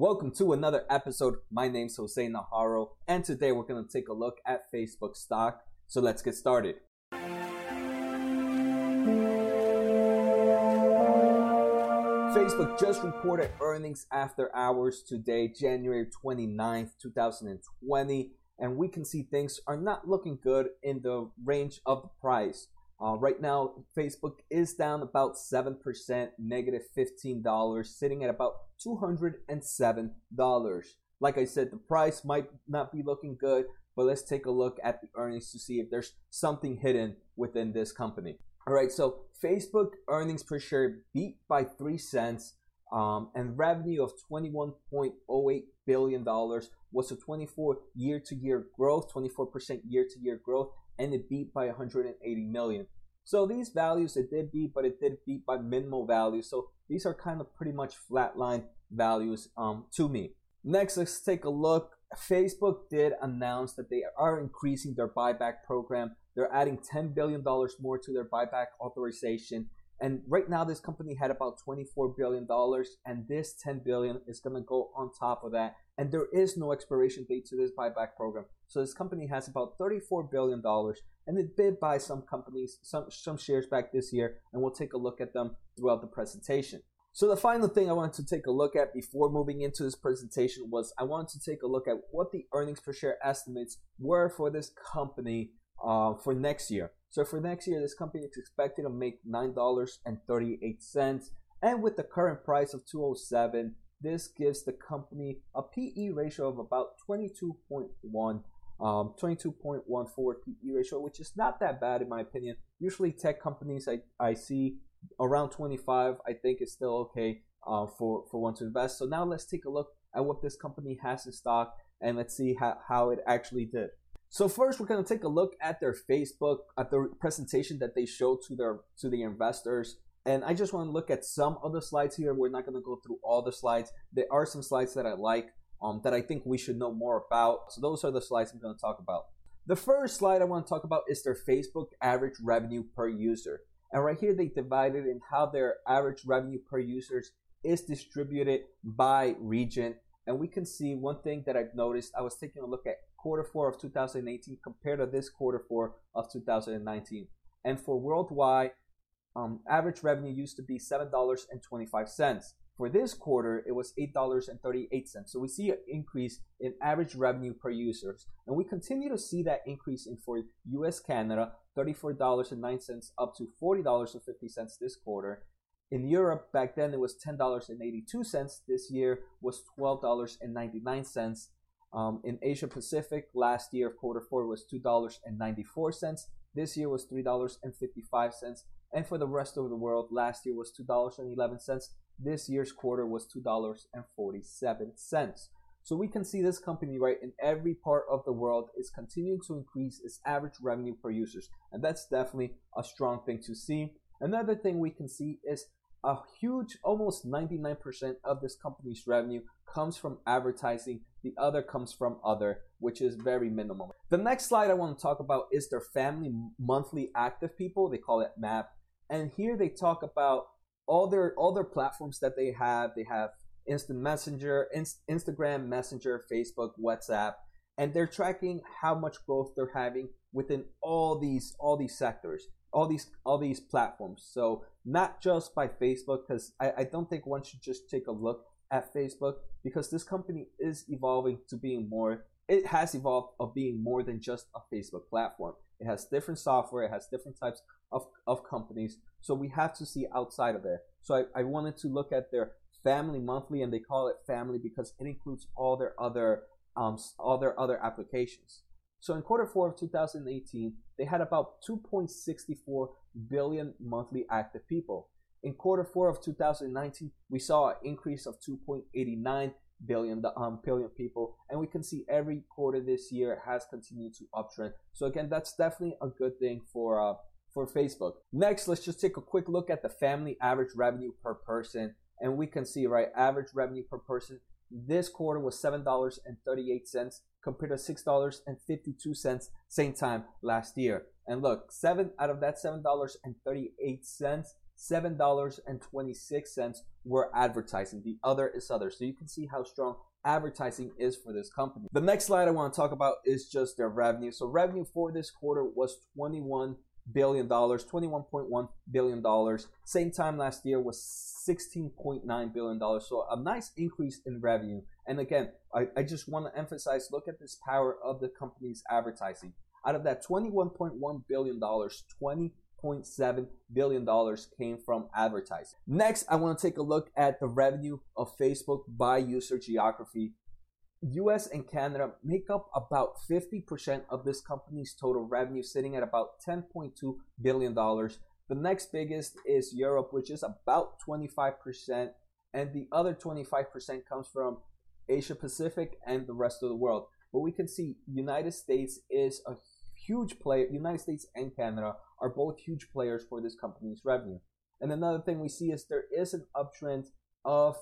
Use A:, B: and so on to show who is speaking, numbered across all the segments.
A: Welcome to another episode. My name's Jose Najarro, and today we're going to take a look at Facebook stock. So let's get started. Facebook just reported earnings after hours today, January 29th, 2020, and we can see things are not looking good in the range of the price. Uh, right now, Facebook is down about 7%, negative $15, sitting at about $207. Like I said, the price might not be looking good, but let's take a look at the earnings to see if there's something hidden within this company. All right, so Facebook earnings per share beat by 3 cents. Um, and revenue of $21.08 billion was a 24 year to year growth, 24% year to year growth, and it beat by 180 million. So these values it did beat, but it did beat by minimal values. So these are kind of pretty much flatline values um, to me. Next, let's take a look. Facebook did announce that they are increasing their buyback program. They're adding $10 billion more to their buyback authorization. And right now, this company had about $24 billion, and this 10 billion is going to go on top of that. And there is no expiration date to this buyback program. So this company has about $34 billion, and it did buy some companies, some, some shares back this year, and we'll take a look at them throughout the presentation. So the final thing I wanted to take a look at before moving into this presentation was I wanted to take a look at what the earnings per share estimates were for this company uh, for next year. So for next year, this company is expected to make $9.38. And with the current price of 207, this gives the company a PE ratio of about 22.1. Um, 22.14 PE ratio, which is not that bad in my opinion. Usually, tech companies I, I see around 25, I think is still okay uh, for, for one to invest. So, now let's take a look at what this company has in stock and let's see how, how it actually did. So first, we're going to take a look at their Facebook, at the presentation that they showed to their to the investors. And I just want to look at some of the slides here. We're not going to go through all the slides. There are some slides that I like, um, that I think we should know more about. So those are the slides I'm going to talk about. The first slide I want to talk about is their Facebook average revenue per user. And right here, they divided in how their average revenue per users is distributed by region. And we can see one thing that I've noticed. I was taking a look at quarter four of 2018 compared to this quarter four of 2019. And for worldwide, um, average revenue used to be $7.25. For this quarter, it was $8.38. So we see an increase in average revenue per users. And we continue to see that increase in for US Canada, $34.09 up to $40.50 this quarter. In Europe, back then it was $10.82. This year was $12.99. Um, in Asia Pacific, last year quarter four was two dollars and ninety four cents. This year was three dollars and fifty five cents, and for the rest of the world, last year was two dollars and eleven cents. This year's quarter was two dollars and forty seven cents. So we can see this company, right, in every part of the world is continuing to increase its average revenue per users, and that's definitely a strong thing to see. Another thing we can see is a huge, almost 99% of this company's revenue comes from advertising. The other comes from other, which is very minimal. The next slide I want to talk about is their family monthly active people. They call it MAP. And here they talk about all their all their platforms that they have. They have Instant Messenger, Inst- Instagram, Messenger, Facebook, WhatsApp, and they're tracking how much growth they're having within all these all these sectors all these all these platforms. So not just by Facebook, because I, I don't think one should just take a look at Facebook because this company is evolving to being more. It has evolved of being more than just a Facebook platform. It has different software. It has different types of, of companies. So we have to see outside of it. So I, I wanted to look at their family monthly, and they call it family because it includes all their other um, all their other applications. So in quarter four of 2018, they had about 2.64 billion monthly active people. In quarter four of 2019, we saw an increase of 2.89 billion um, billion people, and we can see every quarter this year has continued to uptrend. So again, that's definitely a good thing for uh, for Facebook. Next, let's just take a quick look at the family average revenue per person, and we can see right average revenue per person this quarter was $7.38 compared to $6.52 same time last year. And look, seven out of that $7.38, $7.26 were advertising. The other is other. So you can see how strong advertising is for this company. The next slide I want to talk about is just their revenue. So revenue for this quarter was 21 billion dollars, 21.1 billion dollars. Same time last year was 16.9 billion dollars. So a nice increase in revenue. And again, I, I just want to emphasize look at this power of the company's advertising. Out of that 21.1 billion dollars, 20.7 billion dollars came from advertising. Next, I want to take a look at the revenue of Facebook by user geography. US and Canada make up about 50% of this company's total revenue, sitting at about $10.2 billion. The next biggest is Europe, which is about 25%, and the other 25% comes from Asia Pacific and the rest of the world. But we can see United States is a huge player. United States and Canada are both huge players for this company's revenue. And another thing we see is there is an uptrend of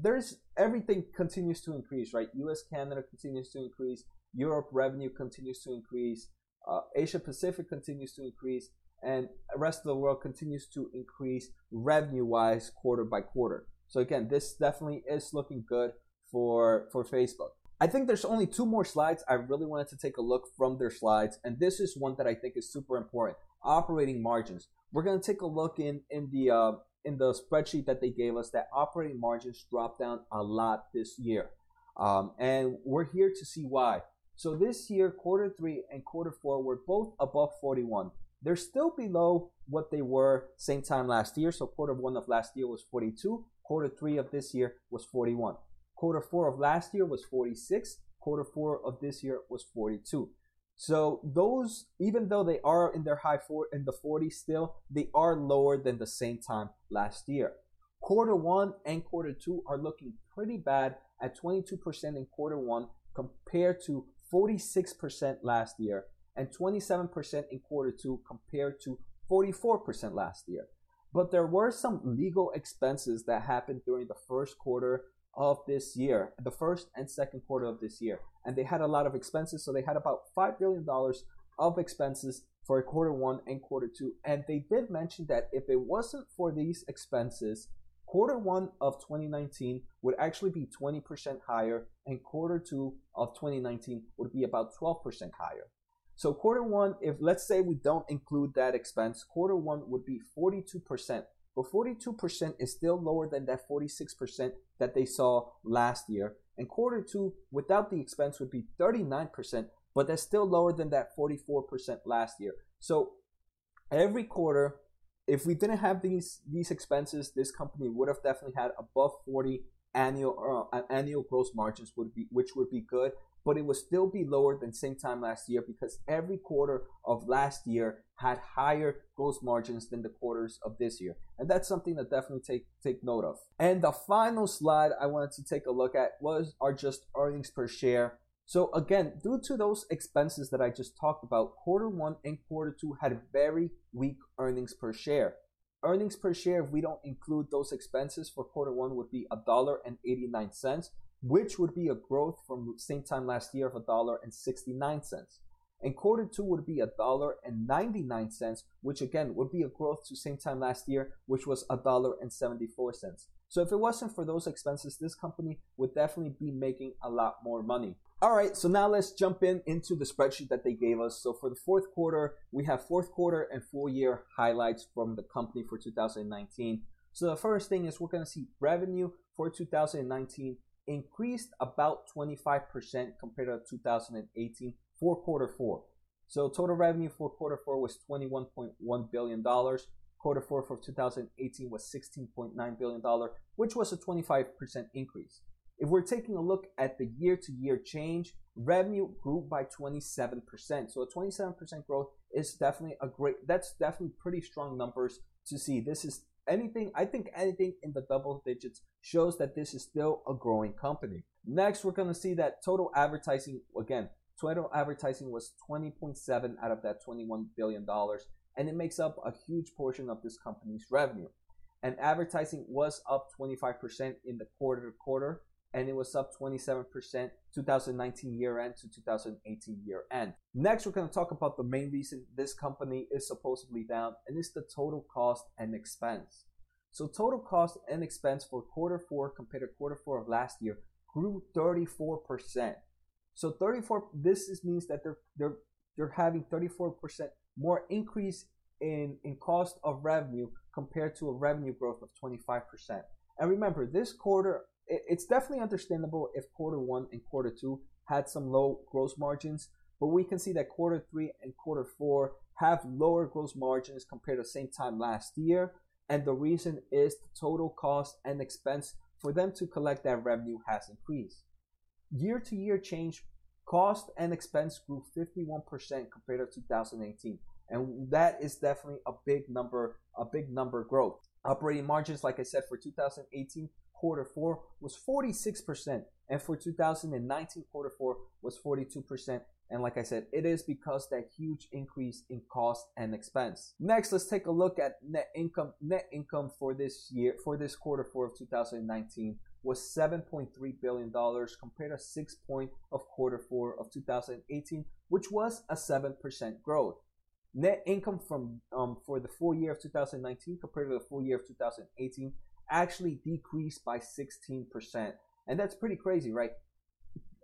A: there's everything continues to increase, right? US Canada continues to increase, Europe revenue continues to increase, uh, Asia Pacific continues to increase, and rest of the world continues to increase revenue wise quarter by quarter. So again, this definitely is looking good for for Facebook. I think there's only two more slides. I really wanted to take a look from their slides, and this is one that I think is super important: operating margins. We're to take a look in in the uh, in the spreadsheet that they gave us that operating margins dropped down a lot this year. Um, and we're here to see why. So this year, quarter three and quarter four were both above 41. They're still below what they were same time last year. So quarter one of last year was 42. Quarter three of this year was 41. Quarter four of last year was 46. Quarter four of this year was 42. So those, even though they are in their high four in the 40s still, they are lower than the same time last year. Quarter one and quarter two are looking pretty bad at 22% in quarter one compared to 46% last year and 27% in quarter two compared to 44% last year. But there were some legal expenses that happened during the first quarter of this year, the first and second quarter of this year. And they had a lot of expenses. So they had about $5 billion of expenses for quarter one and quarter two. And they did mention that if it wasn't for these expenses, quarter one of 2019 would actually be 20% higher, and quarter two of 2019 would be about 12% higher. So quarter one, if let's say we don't include that expense, quarter one would be 42% but 42% is still lower than that 46% that they saw last year. And quarter two, without the expense, would be 39%, but that's still lower than that 44% last year. So every quarter, if we didn't have these these expenses, this company would have definitely had above 40 annual uh, annual gross margins would be which would be good but it would still be lower than same time last year because every quarter of last year had higher gross margins than the quarters of this year. And that's something to definitely take take note of. And the final slide I wanted to take a look at was our just earnings per share. So again, due to those expenses that I just talked about, quarter 1 and quarter 2 had very weak earnings per share. Earnings per share if we don't include those expenses for quarter 1 would be $1.89 which would be a growth from same time last year of a dollar and 69 cents. And quarter two would be a dollar and 99 cents, which again would be a growth to same time last year, which was a dollar and 74 cents. So if it wasn't for those expenses, this company would definitely be making a lot more money. All right, so now let's jump in into the spreadsheet that they gave us. So for the fourth quarter, we have fourth quarter and full year highlights from the company for 2019. So the first thing is we're going to see revenue for 2019 increased about 25% compared to 2018 for quarter four. So total revenue for quarter four was $21.1 billion. Quarter four for 2018 was $16.9 billion, which was a 25% increase. If we're taking a look at the year to year change, revenue grew by 27%. So a 27% growth is definitely a great, that's definitely pretty strong numbers to see. This is anything, I think anything in the double digits shows that this is still a growing company. Next, we're going to see that total advertising, again, total advertising was 20.7 out of that 21 billion dollars, and it makes up a huge portion of this company's revenue. And advertising was up 25% in the quarter to quarter, and it was up 27% 2019 year end to 2018 year end. Next, we're going to talk about the main reason this company is supposedly down, and it's the total cost and expense. So total cost and expense for quarter four compared to quarter four of last year grew 34%. So 34 this is, means that they're they're they're having 34% more increase in in cost of revenue compared to a revenue growth of 25%. And remember, this quarter it's definitely understandable if quarter 1 and quarter 2 had some low gross margins, but we can see that quarter 3 and quarter 4 have lower gross margins compared to the same time last year and the reason is the total cost and expense for them to collect that revenue has increased. Year to year change, cost and expense grew 51% compared to 2018. And that is definitely a big number, a big number growth. Operating margins, like I said, for 2018 quarter four was 46%, and for 2019 quarter four was 42%. And like I said, it is because that huge increase in cost and expense. Next, let's take a look at net income. Net income for this year, for this quarter four of 2019 was 7.3 billion dollars compared to 6 point of quarter four of 2018, which was a 7% growth. Net income from um, for the full year of 2019 compared to the full year of 2018 actually decreased by 16%. And that's pretty crazy, right?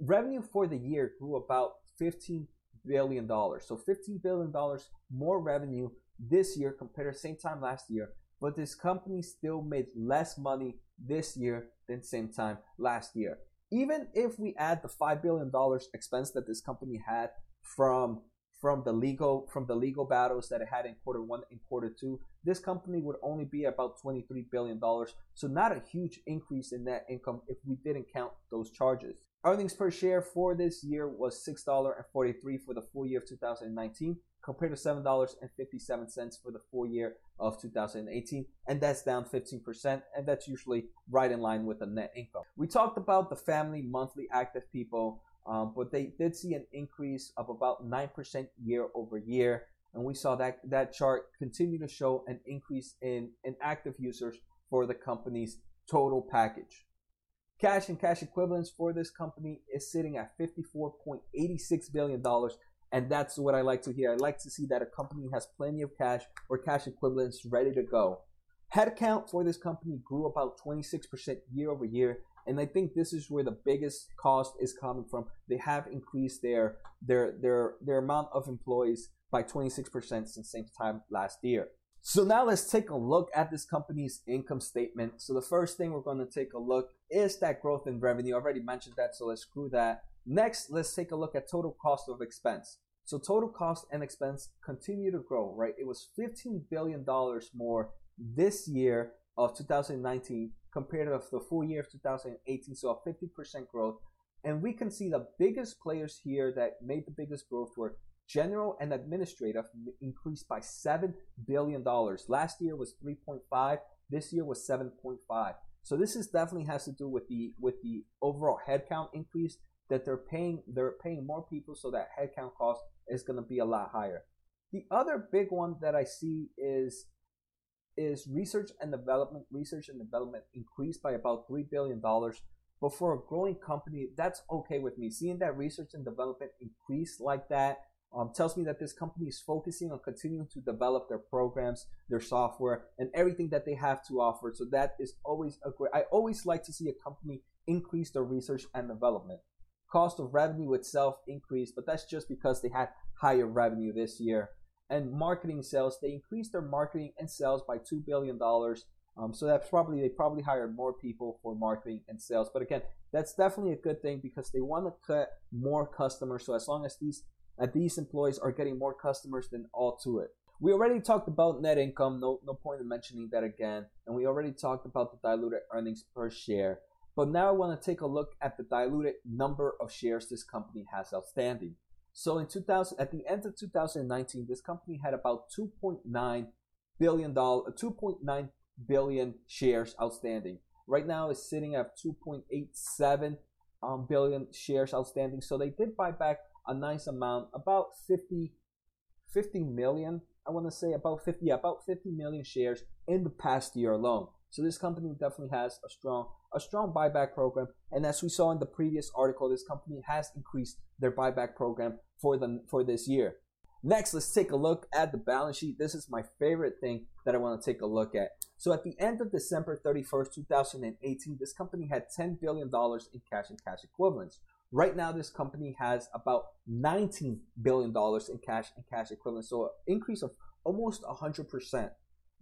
A: Revenue for the year grew about 15 billion dollars. So 15 billion dollars more revenue this year compared to same time last year. But this company still made less money this year than same time last year. Even if we add the five billion dollars expense that this company had from from the legal from the legal battles that it had in quarter one and quarter two, this company would only be about 23 billion dollars. So not a huge increase in net income if we didn't count those charges. Earnings per share for this year was $6.43 for the full year of 2019 compared to $7.57 for the full year of 2018 and that's down 15% and that's usually right in line with the net income. We talked about the family monthly active people um, but they did see an increase of about 9% year over year and we saw that that chart continue to show an increase in, in active users for the company's total package. Cash and cash equivalents for this company is sitting at $54.86 billion. And that's what I like to hear. I like to see that a company has plenty of cash or cash equivalents ready to go. Headcount for this company grew about 26% year over year. And I think this is where the biggest cost is coming from. They have increased their their their their amount of employees by 26% since same time last year. So now let's take a look at this company's income statement. So the first thing we're going to take a look is that growth in revenue. I already mentioned that, so let's screw that. Next, let's take a look at total cost of expense. So total cost and expense continue to grow, right? It was $15 billion more this year of 2019 compared to the full year of 2018, so a 50% growth. And we can see the biggest players here that made the biggest growth were General and administrative increased by $7 billion. Last year was 3.5. This year was 7.5. So this is definitely has to do with the with the overall headcount increase that they're paying they're paying more people so that headcount cost is going to be a lot higher. The other big one that I see is is research and development. Research and development increased by about three billion dollars. But for a growing company, that's okay with me. Seeing that research and development increase like that um, tells me that this company is focusing on continuing to develop their programs, their software, and everything that they have to offer. So that is always a great. I always like to see a company increase their research and development. Cost of revenue itself increased, but that's just because they had higher revenue this year. And marketing sales, they increased their marketing and sales by two billion dollars. Um, so that's probably they probably hired more people for marketing and sales. But again, that's definitely a good thing because they want to cut more customers. So as long as these that these employees are getting more customers than all to it. We already talked about net income, no, no point in mentioning that again. And we already talked about the diluted earnings per share. But now I want to take a look at the diluted number of shares this company has outstanding. So in 2000, at the end of 2019, this company had about 2.9 billion dollar, 2.9 billion shares outstanding. Right now, it's sitting at 2.87 um, billion shares outstanding. So they did buy back a nice amount, about 50, 50 million. I want to say about 50, yeah, about 50 million shares in the past year alone. So this company definitely has a strong a strong buyback program. And as we saw in the previous article, this company has increased their buyback program for the for this year. Next, let's take a look at the balance sheet. This is my favorite thing that I want to take a look at. So at the end of December 31st, 2018, this company had $10 billion in cash and cash equivalents. Right now, this company has about $19 billion in cash and cash equivalents. So an increase of almost 100%.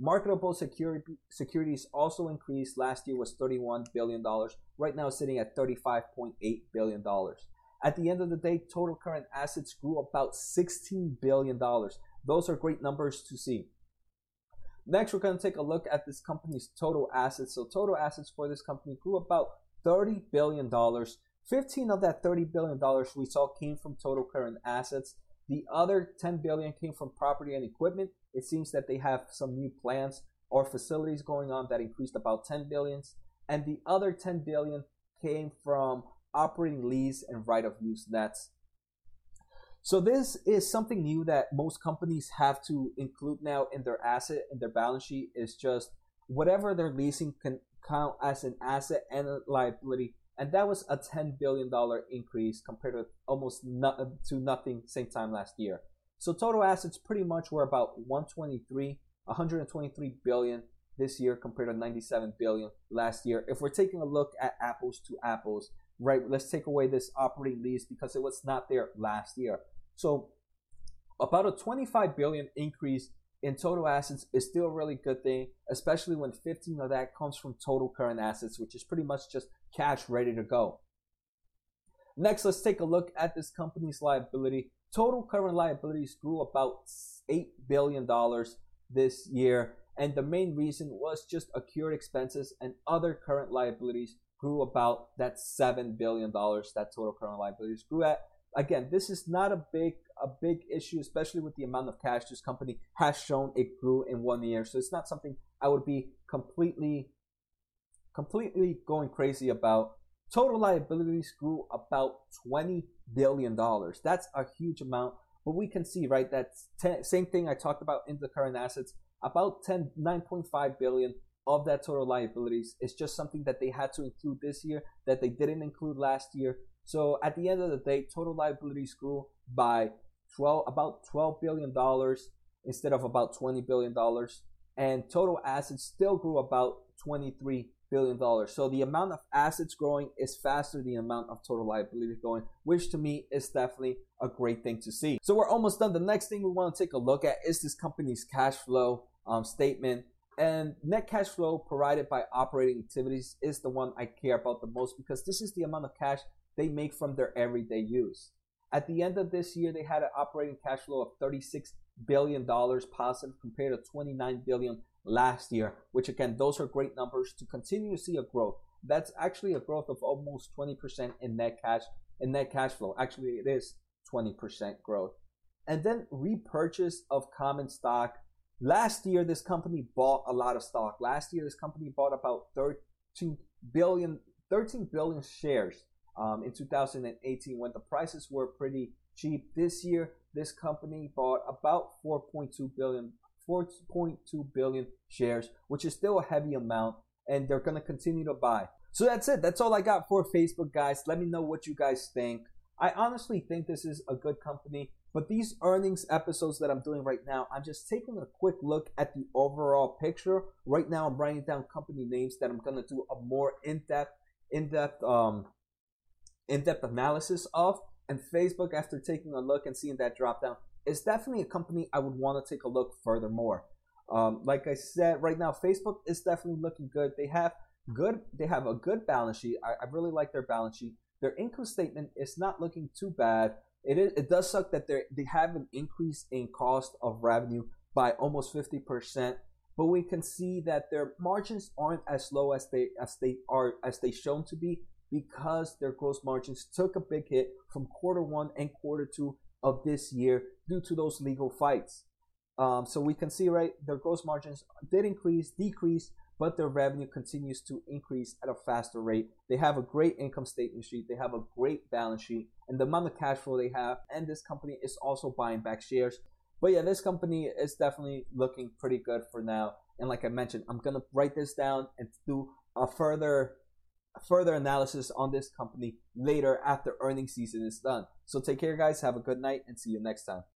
A: Marketable security, securities also increased. Last year was $31 billion. Right now, sitting at $35.8 billion. At the end of the day, total current assets grew about $16 billion. Those are great numbers to see. Next, we're going to take a look at this company's total assets. So, total assets for this company grew about $30 billion. 15 of that $30 billion we saw came from total current assets. The other 10 billion came from property and equipment. It seems that they have some new plants or facilities going on that increased about 10 billions. And the other 10 billion came from operating lease and right of use nets. So this is something new that most companies have to include now in their asset in their balance sheet is just whatever they're leasing can count as an asset and a liability and that was a $10 billion increase compared to almost no, to nothing same time last year. So total assets pretty much were about 123, 123 billion this year compared to 97 billion last year. If we're taking a look at apples to apples, right? Let's take away this operating lease because it was not there last year. So about a 25 billion increase in total assets is still a really good thing, especially when 15 of that comes from total current assets, which is pretty much just cash ready to go. Next, let's take a look at this company's liability. Total current liabilities grew about $8 billion this year, and the main reason was just accrued expenses and other current liabilities grew about that $7 billion that total current liabilities grew at. Again, this is not a big a big issue, especially with the amount of cash this company has shown it grew in one year. So it's not something I would be completely completely going crazy about. Total liabilities grew about $20 billion. That's a huge amount. But we can see, right, that same thing I talked about in the current assets, about 10, 9.5 billion of that total liabilities is just something that they had to include this year that they didn't include last year. So at the end of the day, total liabilities grew by 12, about 12 billion dollars instead of about 20 billion dollars, and total assets still grew about 23 billion dollars. So the amount of assets growing is faster than the amount of total liabilities going, which to me is definitely a great thing to see. So we're almost done. The next thing we want to take a look at is this company's cash flow um, statement. And net cash flow provided by operating activities is the one I care about the most because this is the amount of cash they make from their everyday use. At the end of this year, they had an operating cash flow of 36 billion dollars positive compared to 29 billion last year, which again, those are great numbers to continue to see a growth. That's actually a growth of almost 20% in net cash in net cash flow. Actually, it is 20% growth. And then repurchase of common stock. Last year, this company bought a lot of stock. Last year, this company bought about 13 billion, 13 billion shares in 2018 when the prices were pretty cheap. This year, this company bought about 4.2 billion 4.2 billion shares, which is still a heavy amount, and they're going to continue to buy. So that's it. That's all I got for Facebook, guys. Let me know what you guys think. I honestly think this is a good company, but these earnings episodes that I'm doing right now, I'm just taking a quick look at the overall picture. Right now, I'm writing down company names that I'm going to do a more in-depth, in-depth, um, in-depth analysis of. And Facebook, after taking a look and seeing that drop down, is definitely a company I would want to take a look furthermore. Um, like I said, right now Facebook is definitely looking good. They have good, they have a good balance sheet. I, I really like their balance sheet. Their income statement is not looking too bad. It is, it does suck that they they have an increase in cost of revenue by almost fifty percent, but we can see that their margins aren't as low as they as they are as they shown to be because their gross margins took a big hit from quarter one and quarter two of this year due to those legal fights. Um, so we can see, right, their gross margins did increase, decrease, but their revenue continues to increase at a faster rate. They have a great income statement sheet, they have a great balance sheet, and the amount of cash flow they have, and this company is also buying back shares. But yeah, this company is definitely looking pretty good for now. And like I mentioned, I'm gonna write this down and do a further further analysis on this company later after earning season is done. So take care, guys. Have a good night and see you next time.